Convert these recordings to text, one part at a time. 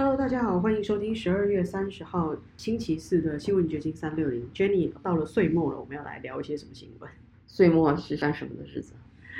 Hello，大家好，欢迎收听十二月三十号星期四的新闻掘金三六零。Jenny 到了岁末了，我们要来聊一些什么新闻？岁末是干什么的日子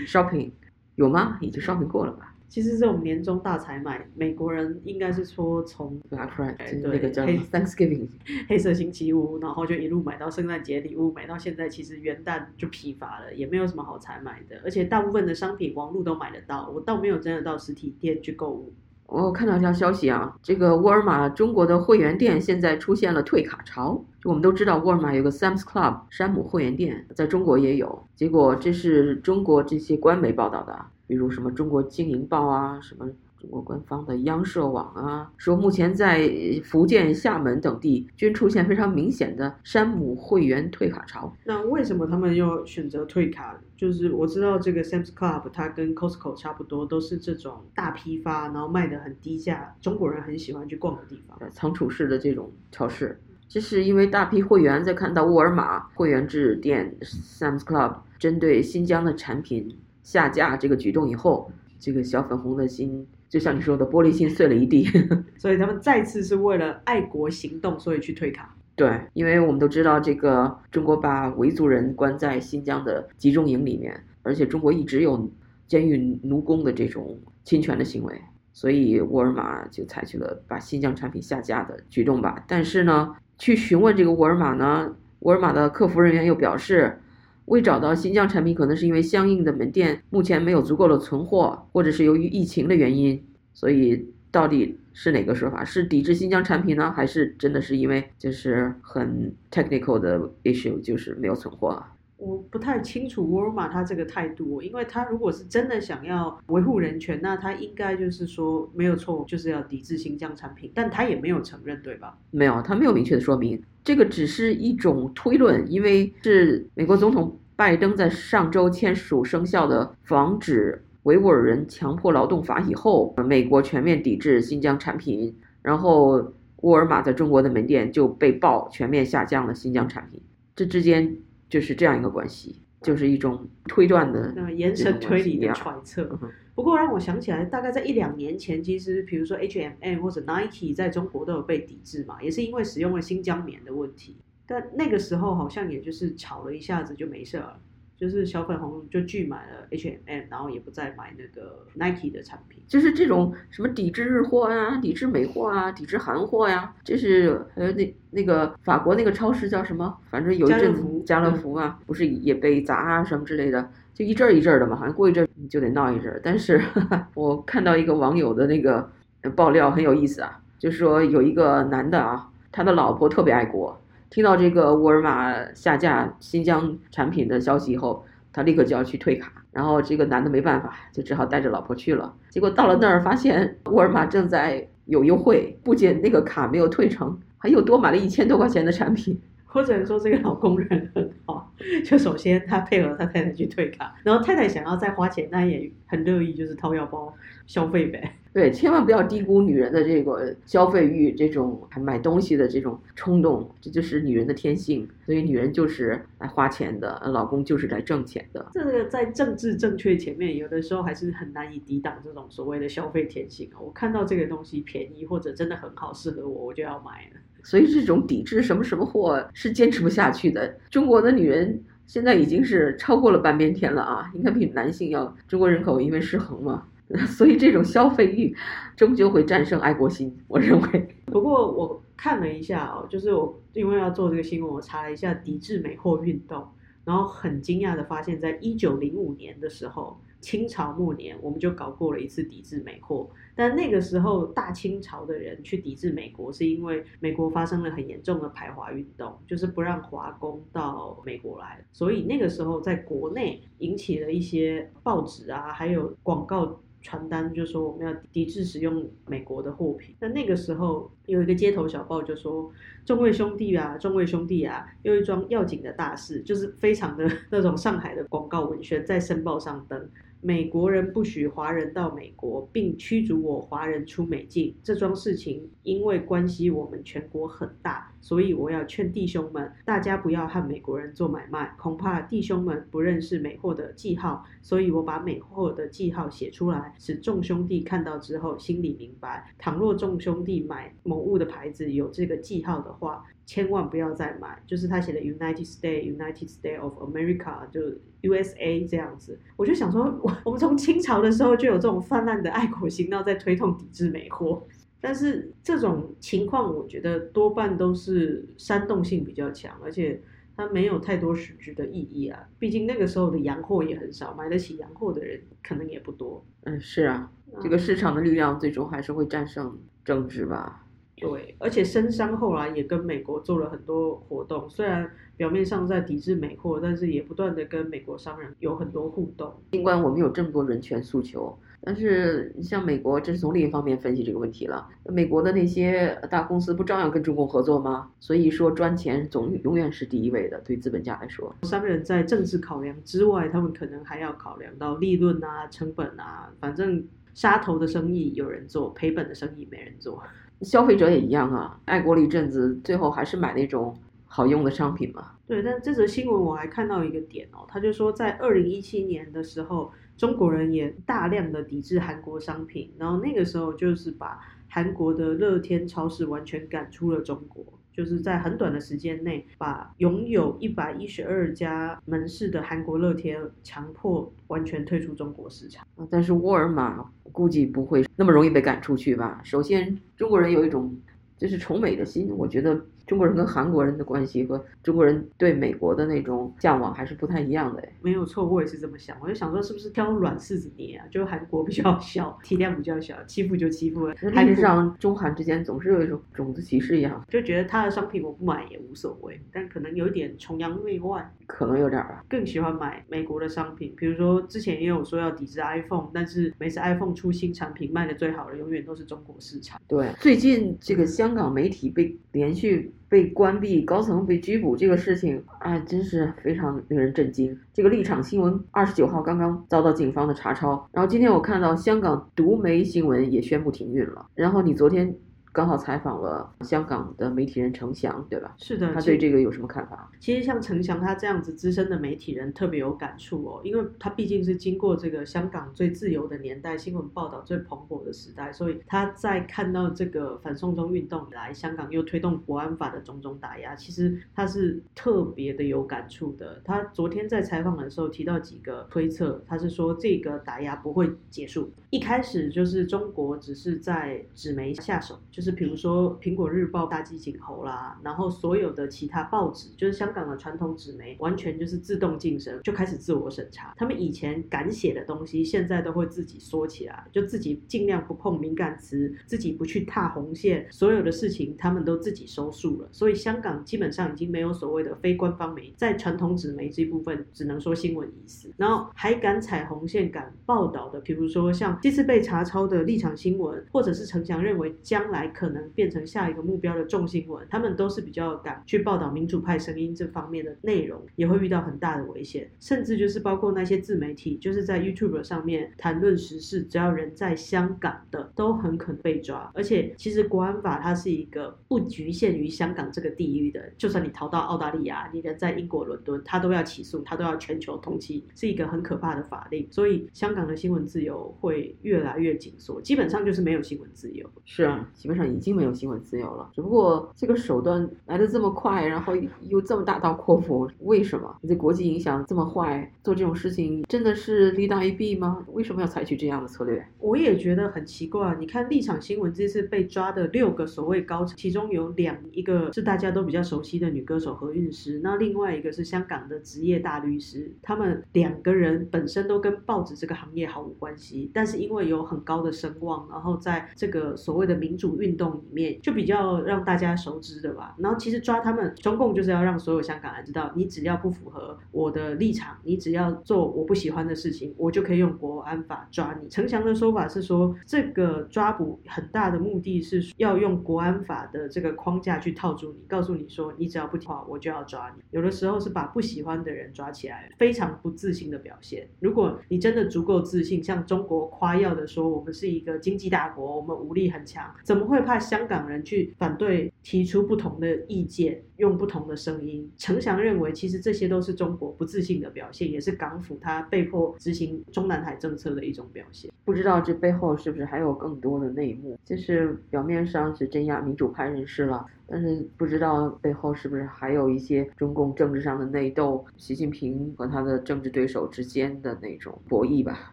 ？shopping 有吗？已经 shopping 过了吧其实这种年终大采买，美国人应该是说从？Black Friday 那个叫黑 Thanksgiving，黑色星期五，然后就一路买到圣诞节礼物，买到现在，其实元旦就疲乏了，也没有什么好采买的，而且大部分的商品网络都买得到，我倒没有真的到实体店去购物。我看到一条消息啊，这个沃尔玛中国的会员店现在出现了退卡潮。就我们都知道，沃尔玛有个 Sam's Club 山姆会员店，在中国也有。结果这是中国这些官媒报道的，比如什么中国经营报啊，什么中国官方的央社网啊，说目前在福建、厦门等地均出现非常明显的山姆会员退卡潮。那为什么他们要选择退卡？就是我知道这个 Sam's Club 它跟 Costco 差不多，都是这种大批发，然后卖的很低价，中国人很喜欢去逛的地方。呃仓储式的这种超市。这是因为大批会员在看到沃尔玛会员制店 Sam's Club 针对新疆的产品下架这个举动以后，这个小粉红的心，就像你说的，玻璃心碎了一地。所以他们再次是为了爱国行动，所以去退卡。对，因为我们都知道，这个中国把维族人关在新疆的集中营里面，而且中国一直有监狱奴工的这种侵权的行为，所以沃尔玛就采取了把新疆产品下架的举动吧。但是呢，去询问这个沃尔玛呢，沃尔玛的客服人员又表示，未找到新疆产品，可能是因为相应的门店目前没有足够的存货，或者是由于疫情的原因，所以到底是哪个说法？是抵制新疆产品呢，还是真的是因为就是很 technical 的 issue，就是没有存货啊？我不太清楚沃尔玛他这个态度，因为他如果是真的想要维护人权，那他应该就是说没有错，就是要抵制新疆产品，但他也没有承认，对吧？没有，他没有明确的说明，这个只是一种推论，因为是美国总统拜登在上周签署生效的防止维吾尔人强迫劳动法以后，美国全面抵制新疆产品，然后沃尔玛在中国的门店就被曝全面下降了新疆产品，这之间就是这样一个关系，就是一种推断的那延伸推理的揣测嗯。不过让我想起来，大概在一两年前，其实比如说 H&M 或者 Nike 在中国都有被抵制嘛，也是因为使用了新疆棉的问题。但那个时候好像也就是吵了一下子就没事了，就是小粉红就拒买了 H&M，然后也不再买那个 Nike 的产品。就是这种什么抵制日货啊、抵制美货啊、抵制韩货呀，就是还有那那个法国那个超市叫什么？反正有一阵子家乐福家乐福嘛，不是也被砸啊什么之类的，就一阵儿一阵儿的嘛，好像过一阵儿你就得闹一阵儿。但是 我看到一个网友的那个呃爆料很有意思啊，就是说有一个男的啊，他的老婆特别爱国，听到这个沃尔玛下架新疆产品的消息以后，他立刻就要去退卡，然后这个男的没办法，就只好带着老婆去了。结果到了那儿，发现沃尔玛正在有优惠，不仅那个卡没有退成，还又多买了一千多块钱的产品。我只能说这个老公人很好，就首先他配合他太太去退卡，然后太太想要再花钱，他也很乐意就是掏腰包消费呗。对，千万不要低估女人的这个消费欲，这种买东西的这种冲动，这就是女人的天性。所以女人就是来花钱的，老公就是来挣钱的。这个在政治正确前面，有的时候还是很难以抵挡这种所谓的消费天性啊。我看到这个东西便宜或者真的很好，适合我，我就要买了。所以这种抵制什么什么货是坚持不下去的。中国的女人现在已经是超过了半边天了啊，应该比男性要。中国人口因为失衡嘛，所以这种消费欲终究会战胜爱国心，我认为。不过我看了一下哦，就是我因为要做这个新闻，我查了一下抵制美货运动，然后很惊讶的发现，在一九零五年的时候，清朝末年我们就搞过了一次抵制美货。但那个时候大清朝的人去抵制美国，是因为美国发生了很严重的排华运动，就是不让华工到美国来，所以那个时候在国内引起了一些报纸啊，还有广告。传单就说我们要抵制使用美国的货品。那那个时候有一个街头小报就说：“众位兄弟啊，众位兄弟啊，有一桩要紧的大事，就是非常的那种上海的广告文宣在申报上登。美国人不许华人到美国，并驱逐我华人出美境。这桩事情因为关系我们全国很大，所以我要劝弟兄们，大家不要和美国人做买卖，恐怕弟兄们不认识美货的记号，所以我把美货的记号写出来，使众兄弟看到之后心里明白。倘若众兄弟买某物的牌子有这个记号的话，千万不要再买。就是他写的 United States United States of America，就 USA 这样子。我就想说，我我们从清朝的时候就有这种泛滥的爱国心，闹在推动抵制美货。但是这种情况，我觉得多半都是煽动性比较强，而且它没有太多实质的意义啊。毕竟那个时候的洋货也很少，买得起洋货的人可能也不多。嗯，是啊，这个市场的力量最终还是会战胜政治吧。对，而且深商后来也跟美国做了很多活动，虽然表面上在抵制美货，但是也不断的跟美国商人有很多互动。尽管我们有这么多人权诉求，但是像美国，这是从另一方面分析这个问题了。美国的那些大公司不照样跟中共合作吗？所以说赚钱总永远是第一位的，对资本家来说。商人在政治考量之外，他们可能还要考量到利润啊、成本啊，反正杀头的生意有人做，赔本的生意没人做。消费者也一样啊，爱国了一阵子，最后还是买那种好用的商品嘛。对，但这则新闻我还看到一个点哦，他就说在二零一七年的时候，中国人也大量的抵制韩国商品，然后那个时候就是把韩国的乐天超市完全赶出了中国。就是在很短的时间内，把拥有一百一十二家门市的韩国乐天强迫完全退出中国市场。但是沃尔玛估计不会那么容易被赶出去吧？首先，中国人有一种就是崇美的心，我觉得。中国人跟韩国人的关系和中国人对美国的那种向往还是不太一样的哎，没有错，我也是这么想。我就想说，是不是挑软柿子捏啊？就韩国比较小，体量比较小，欺负就欺负了。历史上中韩之间总是有一种种族歧视一样，就觉得他的商品我不买也无所谓，但可能有一点崇洋媚外，可能有点儿更喜欢买美国的商品。比如说之前也有说要抵制 iPhone，但是每次 iPhone 出新产品卖的最好的永远都是中国市场。对，最近这个香港媒体被连续。被关闭，高层被拘捕，这个事情啊，真是非常令人震惊。这个立场新闻二十九号刚刚遭到警方的查抄，然后今天我看到香港独媒新闻也宣布停运了。然后你昨天。刚好采访了香港的媒体人程翔，对吧？是的，他对这个有什么看法？其实像程翔他这样子资深的媒体人特别有感触哦，因为他毕竟是经过这个香港最自由的年代，新闻报道最蓬勃的时代，所以他在看到这个反送中运动以来，香港又推动国安法的种种打压，其实他是特别的有感触的。他昨天在采访的时候提到几个推测，他是说这个打压不会结束，一开始就是中国只是在纸媒下手，就是。比如说《苹果日报》大鸡儆猴啦，然后所有的其他报纸，就是香港的传统纸媒，完全就是自动晋升，就开始自我审查。他们以前敢写的东西，现在都会自己缩起来，就自己尽量不碰敏感词，自己不去踏红线，所有的事情他们都自己收束了。所以香港基本上已经没有所谓的非官方媒，在传统纸媒这部分，只能说新闻意思。然后还敢踩红线、敢报道的，比如说像这次被查抄的立场新闻，或者是陈翔认为将来。可能变成下一个目标的重新闻，他们都是比较敢去报道民主派声音这方面的内容，也会遇到很大的危险，甚至就是包括那些自媒体，就是在 YouTube 上面谈论时事，只要人在香港的，都很可能被抓。而且其实国安法它是一个不局限于香港这个地域的，就算你逃到澳大利亚，你人在英国伦敦，他都要起诉，他都要全球通缉，是一个很可怕的法令。所以香港的新闻自由会越来越紧缩，基本上就是没有新闻自由。是啊，基本上。已经没有新闻自由了，只不过这个手段来的这么快，然后又这么大刀阔斧，为什么？你这国际影响这么坏，做这种事情真的是利大于弊吗？为什么要采取这样的策略？我也觉得很奇怪。你看立场新闻这次被抓的六个所谓高层，其中有两一个是大家都比较熟悉的女歌手何韵诗，那另外一个是香港的职业大律师，他们两个人本身都跟报纸这个行业毫无关系，但是因为有很高的声望，然后在这个所谓的民主运运动里面就比较让大家熟知的吧。然后其实抓他们，中共就是要让所有香港人知道，你只要不符合我的立场，你只要做我不喜欢的事情，我就可以用国安法抓你。陈翔的说法是说，这个抓捕很大的目的是要用国安法的这个框架去套住你，告诉你说，你只要不听话，我就要抓你。有的时候是把不喜欢的人抓起来，非常不自信的表现。如果你真的足够自信，像中国夸耀的说，我们是一个经济大国，我们武力很强，怎么会会怕香港人去反对、提出不同的意见、用不同的声音？陈翔认为，其实这些都是中国不自信的表现，也是港府他被迫执行中南海政策的一种表现。不知道这背后是不是还有更多的内幕？就是表面上是镇压民主派人士了。但是不知道背后是不是还有一些中共政治上的内斗，习近平和他的政治对手之间的那种博弈吧？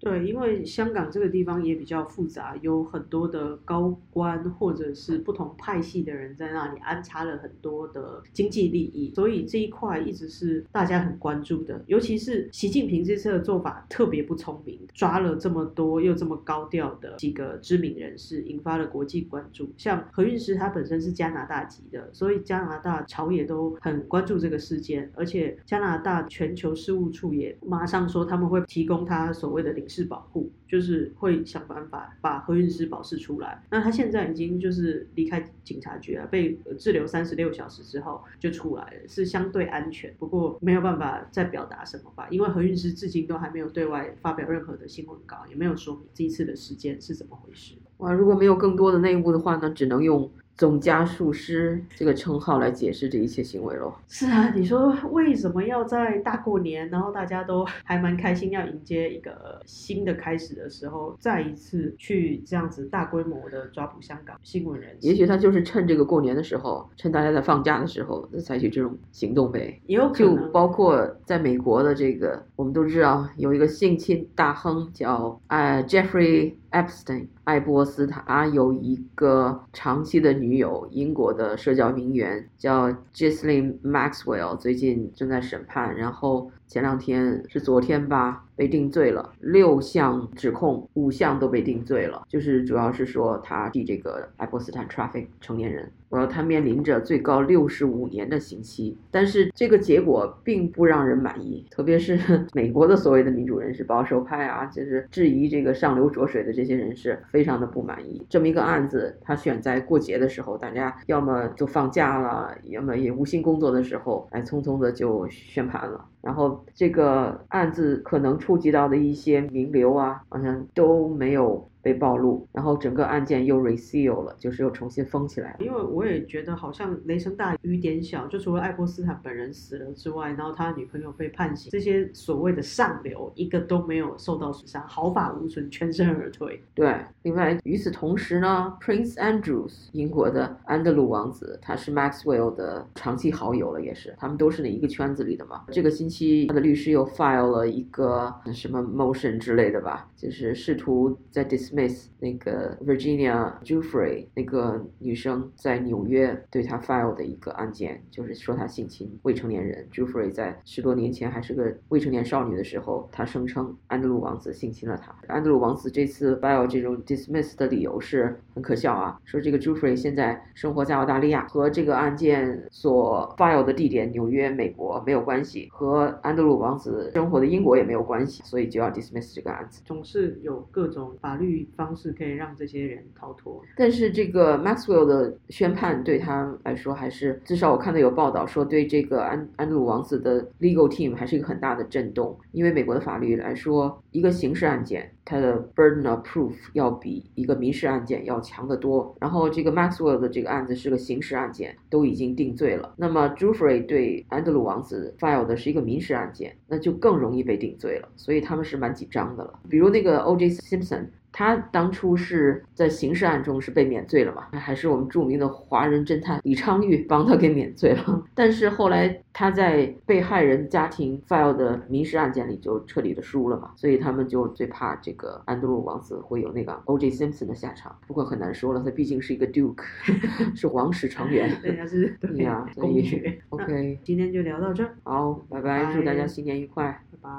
对，因为香港这个地方也比较复杂，有很多的高官或者是不同派系的人在那里安插了很多的经济利益，所以这一块一直是大家很关注的。尤其是习近平这次的做法特别不聪明，抓了这么多又这么高调的几个知名人士，引发了国际关注。像何韵诗，她本身是加拿大籍。的，所以加拿大朝野都很关注这个事件，而且加拿大全球事务处也马上说他们会提供他所谓的领事保护，就是会想办法把何韵诗保释出来。那他现在已经就是离开警察局了，被滞留三十六小时之后就出来了，是相对安全。不过没有办法再表达什么吧，因为何韵诗至今都还没有对外发表任何的新闻稿，也没有说明这一次的事件是怎么回事。哇，如果没有更多的内幕的话呢，只能用。总加术师这个称号来解释这一切行为喽。是啊，你说为什么要在大过年，然后大家都还蛮开心，要迎接一个新的开始的时候，再一次去这样子大规模的抓捕香港新闻人？也许他就是趁这个过年的时候，趁大家在放假的时候，采取这种行动呗。也有可能。就包括在美国的这个，我们都知道有一个性侵大亨叫呃 Jeffrey。Epstein，艾波斯他有一个长期的女友，英国的社交名媛叫 j i s l e n Maxwell，最近正在审判，然后前两天是昨天吧，被定罪了，六项指控，五项都被定罪了，就是主要是说他替这个爱泼斯坦 traffic 成年人。呃，他面临着最高六十五年的刑期，但是这个结果并不让人满意，特别是 美国的所谓的民主人士、保守派啊，就是质疑这个上流浊水的这些人士，非常的不满意。这么一个案子，他选在过节的时候，大家要么就放假了，要么也无心工作的时候，来匆匆的就宣判了。然后这个案子可能触及到的一些名流啊，好像都没有。被暴露，然后整个案件又 reseal 了，就是又重新封起来。因为我也觉得好像雷声大雨点小，就除了爱泼斯坦本人死了之外，然后他女朋友被判刑，这些所谓的上流一个都没有受到损伤，毫发无损，全身而退。对，另外与此同时呢，Prince Andrews 英国的安德鲁王子，他是 Maxwell 的长期好友了，也是他们都是那一个圈子里的嘛。这个星期他的律师又 file 了一个什么 motion 之类的吧，就是试图在 dis。Miss 那个 Virginia Jufrey 那个女生在纽约对她 file 的一个案件，就是说她性侵未成年人。Jufrey 在十多年前还是个未成年少女的时候，她声称安德鲁王子性侵了她。安德鲁王子这次 file 这种 dismiss 的理由是很可笑啊，说这个 Jufrey 现在生活在澳大利亚，和这个案件所 file 的地点纽约美国没有关系，和安德鲁王子生活的英国也没有关系，所以就要 dismiss 这个案子。总是有各种法律。方式可以让这些人逃脱，但是这个 Maxwell 的宣判对他来说，还是至少我看到有报道说，对这个安安德鲁王子的 legal team 还是一个很大的震动。因为美国的法律来说，一个刑事案件它的 burden of proof 要比一个民事案件要强得多。然后这个 Maxwell 的这个案子是个刑事案件，都已经定罪了。那么 Jufrey 对安德鲁王子 file 的是一个民事案件，那就更容易被定罪了。所以他们是蛮紧张的了。比如那个 O.J. Simpson。他当初是在刑事案中是被免罪了嘛？还是我们著名的华人侦探李昌钰帮他给免罪了。但是后来他在被害人家庭 file 的民事案件里就彻底的输了嘛，所以他们就最怕这个安德鲁王子会有那个 O.J. Simpson 的下场。不过很难说了，他毕竟是一个 Duke，是王室成员，人家是对呀，公爵。OK，今天就聊到这儿，好，拜拜，祝大家新年愉快，拜拜。